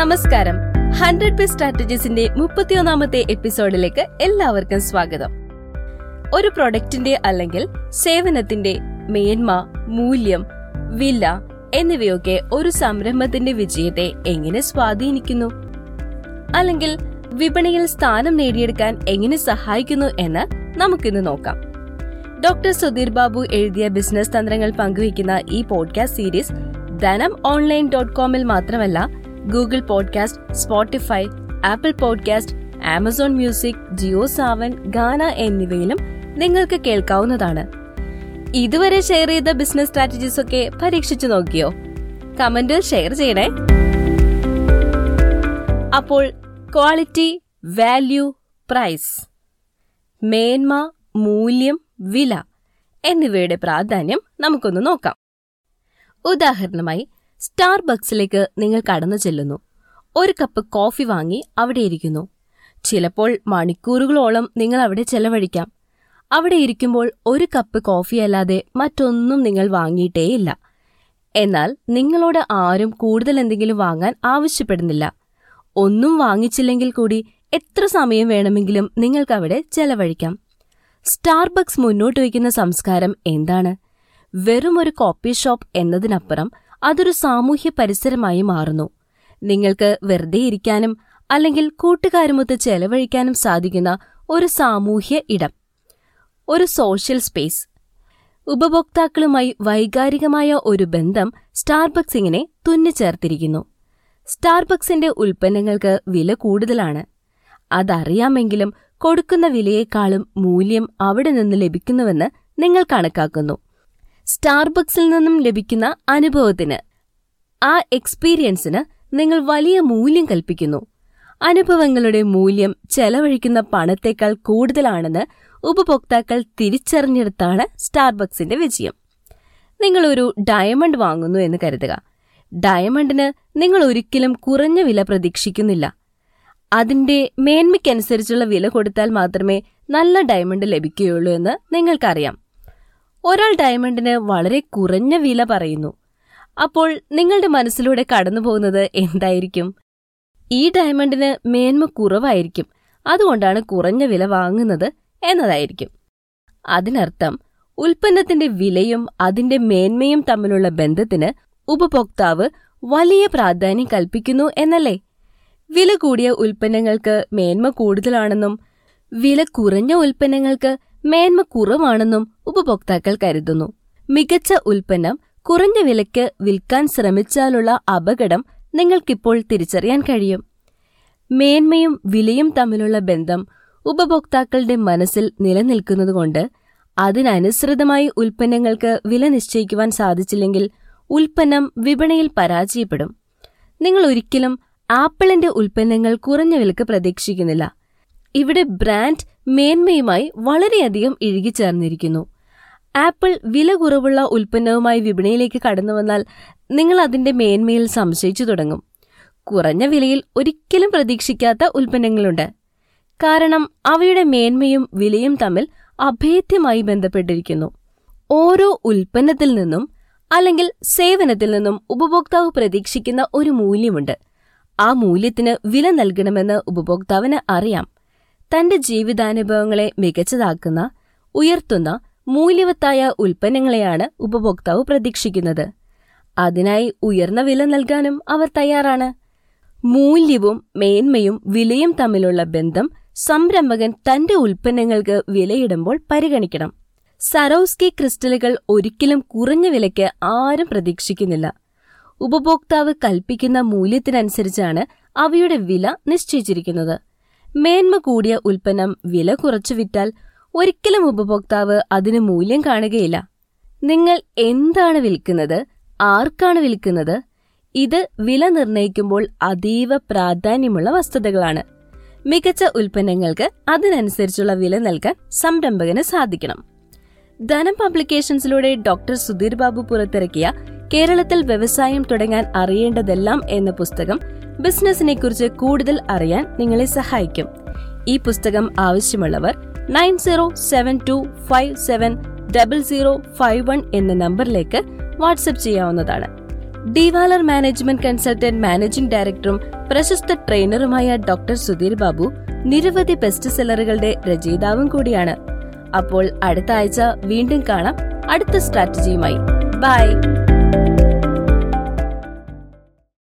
നമസ്കാരം. ഹൺഡ്രഡ് പേ സ്ട്രാറ്റജീസിന്റെ മുപ്പത്തിയൊന്നാമത്തെ എപ്പിസോഡിലേക്ക് എല്ലാവർക്കും സ്വാഗതം. ഒരു പ്രൊഡക്റ്റിന്റെ അല്ലെങ്കിൽ സേവനത്തിന്റെ മേന്മ മൂല്യം വില എന്നിവയൊക്കെ ഒരു സംരംഭത്തിന്റെ വിജയത്തെ എങ്ങനെ സ്വാധീനിക്കുന്നു? അല്ലെങ്കിൽ വിപണിയിൽ സ്ഥാനം നേടിയെടുക്കാൻ എങ്ങനെ സഹായിക്കുന്നു എന്ന് നമുക്കിന്ന് നോക്കാം. ഡോക്ടർ സുധീർ ബാബു എഴുതിയ ബിസിനസ് തന്ത്രങ്ങൾ പങ്കുവയ്ക്കുന്ന ഈ podcast series Dhanam online dot കോമിൽ മാത്രമല്ല Google podcast Spotify Apple podcast Amazon music Jio Saavn Gaana എന്നിവയിലും നിങ്ങൾക്ക് കേൾക്കാവുന്നതാണ്. ഇതുവരെ ഷെയർ ചെയ്ത ബിസിനസ് സ്ട്രാറ്റജീസ് ഒക്കെ പരീക്ഷിച്ചു നോക്കിയോ? കമന്റിൽ ഷെയർ ചെയ്യണേ. അപ്പോൾ ക്വാളിറ്റി വാല്യൂ പ്രൈസ് മേന്മ മൂല്യം വില എന്നിവയുടെ പ്രാധാന്യം നമുക്കൊന്ന് നോക്കാം. ഉദാഹരണമായി സ്റ്റാർബക്സിലേക്ക് നിങ്ങൾ കടന്നു ചെല്ലുന്നു. ഒരു കപ്പ് കോഫി വാങ്ങി അവിടെ ഇരിക്കുന്നു. ചിലപ്പോൾ മണിക്കൂറുകളോളം നിങ്ങൾ അവിടെ ചെലവഴിക്കാം. അവിടെ ഇരിക്കുമ്പോൾ ഒരു കപ്പ് കോഫി അല്ലാതെ മറ്റൊന്നും നിങ്ങൾ വാങ്ങിയിട്ടേയില്ല. എന്നാൽ നിങ്ങളോട് ആരും കൂടുതൽ എന്തെങ്കിലും വാങ്ങാൻ ആവശ്യപ്പെടുന്നില്ല. ഒന്നും വാങ്ങിച്ചില്ലെങ്കിൽ കൂടി എത്ര സമയം വേണമെങ്കിലും നിങ്ങൾക്ക് അവിടെ ചെലവഴിക്കാം. സ്റ്റാർബക്സ് മുന്നോട്ട് വയ്ക്കുന്ന സംസ്കാരം എന്താണ്? വെറും ഒരു കോപ്പി ഷോപ്പ് എന്നതിനപ്പുറം അതൊരു സാമൂഹ്യ പരിസരമായി മാറുന്നു. നിങ്ങൾക്ക് വെറുതെ ഇരിക്കാനും അല്ലെങ്കിൽ കൂട്ടുകാരുമൊത്ത് ചെലവഴിക്കാനും സാധിക്കുന്ന ഒരു സാമൂഹ്യ ഇടം. ഒരു സോഷ്യൽ സ്പേസ്. ഉപഭോക്താക്കളുമായി വൈകാരികമായ ഒരു ബന്ധം സ്റ്റാർബക്സിങ്ങിനെ തുന്നിച്ചേർത്തിരിക്കുന്നു. സ്റ്റാർബക്സിന്റെ ഉൽപ്പന്നങ്ങൾക്ക് വില കൂടുതലാണ്. അതറിയാമെങ്കിലും കൊടുക്കുന്ന വിലയേക്കാളും മൂല്യം അവിടെ നിന്ന് ലഭിക്കുന്നുവെന്ന് നിങ്ങൾ കണക്കാക്കുന്നു. സ്റ്റാർബക്സിൽ നിന്നും ലഭിക്കുന്ന അനുഭവത്തിന്. ആ എക്സ്പീരിയൻസിന് നിങ്ങൾ വലിയ മൂല്യം കൽപ്പിക്കുന്നു. അനുഭവങ്ങളുടെ മൂല്യം ചെലവഴിക്കുന്ന പണത്തേക്കാൾ കൂടുതലാണെന്ന് ഉപഭോക്താക്കൾ തിരിച്ചറിഞ്ഞെടുത്താണ് സ്റ്റാർബക്സിന്റെ വിജയം. നിങ്ങൾ ഒരു ഡയമണ്ട് വാങ്ങുന്നു എന്ന് കരുതുക. ഡയമണ്ടിന് നിങ്ങൾ ഒരിക്കലും കുറഞ്ഞ വില പ്രതീക്ഷിക്കുന്നില്ല. അതിന്റെ മേന്മയ്ക്കനുസരിച്ചുള്ള വില കൊടുത്താൽ മാത്രമേ നല്ല ഡയമണ്ട് ലഭിക്കുകയുള്ളൂ എന്ന് നിങ്ങൾക്കറിയാം. ഒരാൾ ഡയമണ്ടിന് വളരെ കുറഞ്ഞ വില പറയുന്നു. അപ്പോൾ നിങ്ങളുടെ മനസ്സിലൂടെ കടന്നു പോകുന്നത് എന്തായിരിക്കും? ഈ ഡയമണ്ടിന് മേന്മ കുറവായിരിക്കും. അതുകൊണ്ടാണ് കുറഞ്ഞ വില വാങ്ങുന്നത് എന്നതായിരിക്കും. അതിനർത്ഥം ഉൽപ്പന്നത്തിന്റെ വിലയും അതിന്റെ മേന്മയും തമ്മിലുള്ള ബന്ധത്തിന് ഉപഭോക്താവ് വലിയ പ്രാധാന്യം കൽപ്പിക്കുന്നു എന്നല്ലേ? വില കൂടിയ ഉൽപ്പന്നങ്ങൾക്ക് മേന്മ കൂടുതലാണെന്നും വില കുറഞ്ഞ ഉൽപ്പന്നങ്ങൾക്ക് മേന്മ കുറവാണെന്നും ഉപഭോക്താക്കൾ കരുതുന്നു. മികച്ച ഉൽപ്പന്നം കുറഞ്ഞ വിലയ്ക്ക് വിൽക്കാൻ ശ്രമിച്ചാലുള്ള അപകടം നിങ്ങൾക്കിപ്പോൾ തിരിച്ചറിയാൻ കഴിയും. മേന്മയും വിലയും തമ്മിലുള്ള ബന്ധം ഉപഭോക്താക്കളുടെ മനസ്സിൽ നിലനിൽക്കുന്നതുകൊണ്ട് അതിനനുസൃതമായി ഉൽപ്പന്നങ്ങൾക്ക് വില നിശ്ചയിക്കുവാൻ സാധിച്ചില്ലെങ്കിൽ ഉൽപ്പന്നം വിപണിയിൽ പരാജയപ്പെടും. നിങ്ങൾ ഒരിക്കലും ആപ്പിളിന്റെ ഉൽപ്പന്നങ്ങൾ കുറഞ്ഞ വിലക്ക് പ്രതീക്ഷിക്കുന്നില്ല. ഇവിടെ ബ്രാൻഡ് മേന്മയുമായി വളരെയധികം ഇഴുകിച്ചേർന്നിരിക്കുന്നു. ആപ്പിൾ വില കുറവുള്ള ഉൽപ്പന്നവുമായി വിപണിയിലേക്ക് കടന്നു വന്നാൽ നിങ്ങൾ അതിന്റെ മേന്മയിൽ സംശയിച്ചു തുടങ്ങും. കുറഞ്ഞ വിലയിൽ ഒരിക്കലും പ്രതീക്ഷിക്കാത്ത ഉൽപ്പന്നങ്ങളുണ്ട്. കാരണം അവയുടെ മേന്മയും വിലയും തമ്മിൽ അഭേദ്യമായി ബന്ധപ്പെട്ടിരിക്കുന്നു. ഓരോ ഉൽപ്പന്നത്തിൽ നിന്നും അല്ലെങ്കിൽ സേവനത്തിൽ നിന്നും ഉപഭോക്താവ് പ്രതീക്ഷിക്കുന്ന ഒരു മൂല്യമുണ്ട്. ആ മൂല്യത്തിന് വില നൽകണമെന്ന് ഉപഭോക്താവിന് അറിയാം. തന്റെ ജീവിതാനുഭവങ്ങളെ മികച്ചതാക്കുന്ന ഉയർത്തുന്ന മൂല്യവത്തായ ഉൽപ്പന്നങ്ങളെയാണ് ഉപഭോക്താവ് പ്രതീക്ഷിക്കുന്നത്. അതിനായി ഉയർന്ന വില നൽകാനും അവർ തയ്യാറാണ്. മൂല്യവും മേന്മയും വിലയും തമ്മിലുള്ള ബന്ധം സംരംഭകൻ തന്റെ ഉൽപ്പന്നങ്ങൾക്ക് വിലയിടുമ്പോൾ പരിഗണിക്കണം. സറോസ്കി ക്രിസ്റ്റലുകൾ ഒരിക്കലും കുറഞ്ഞ വിലയ്ക്ക് ആരും പ്രതീക്ഷിക്കുന്നില്ല. ഉപഭോക്താവ് കൽപ്പിക്കുന്ന മൂല്യത്തിനനുസരിച്ചാണ് അവയുടെ വില നിശ്ചയിച്ചിരിക്കുന്നത്. മേന്മ കൂടിയ ഉൽപ്പന്നം വില കുറച്ചു വിറ്റാൽ ഒരിക്കലും ഉപഭോക്താവ് അതിന് മൂല്യം കാണുകയില്ല. നിങ്ങൾ എന്താണ് വിൽക്കുന്നത്? ആർക്കാണ് വിൽക്കുന്നത്? ഇത് വില നിർണയിക്കുമ്പോൾ അതീവ പ്രാധാന്യമുള്ള വസ്തുതകളാണ്. മികച്ച ഉൽപ്പന്നങ്ങൾക്ക് അതിനനുസരിച്ചുള്ള വില നൽകാൻ സംരംഭകന് സാധിക്കണം. ധനം പബ്ലിക്കേഷൻസിലൂടെ ഡോക്ടർ സുധീർ ബാബു പുറത്തിറക്കിയ കേരളത്തിൽ വ്യവസായം തുടങ്ങാൻ അറിയേണ്ടതെല്ലാം എന്ന പുസ്തകം ബിസിനസിനെ കുറിച്ച് കൂടുതൽ അറിയാൻ നിങ്ങളെ സഹായിക്കും. ഈ പുസ്തകം ആവശ്യമുള്ളവർ nine zero seven two five seven double zero five one എന്ന നമ്പറിലേക്ക് വാട്സപ്പ് ചെയ്യാവുന്നതാണ്. ഡിവാലർ മാനേജ്മെന്റ് കൺസൾട്ടന്റ് മാനേജിംഗ് ഡയറക്ടറും പ്രശസ്ത ട്രെയിനറുമായ ഡോക്ടർ സുധീർ ബാബു നിരവധി ബെസ്റ്റ് സെല്ലറുകളുടെ രചയിതാവും കൂടിയാണ്. അപ്പോൾ അടുത്ത ആഴ്ച വീണ്ടും കാണാം. അടുത്ത സ്ട്രാറ്റജിയുമായി. ബൈ.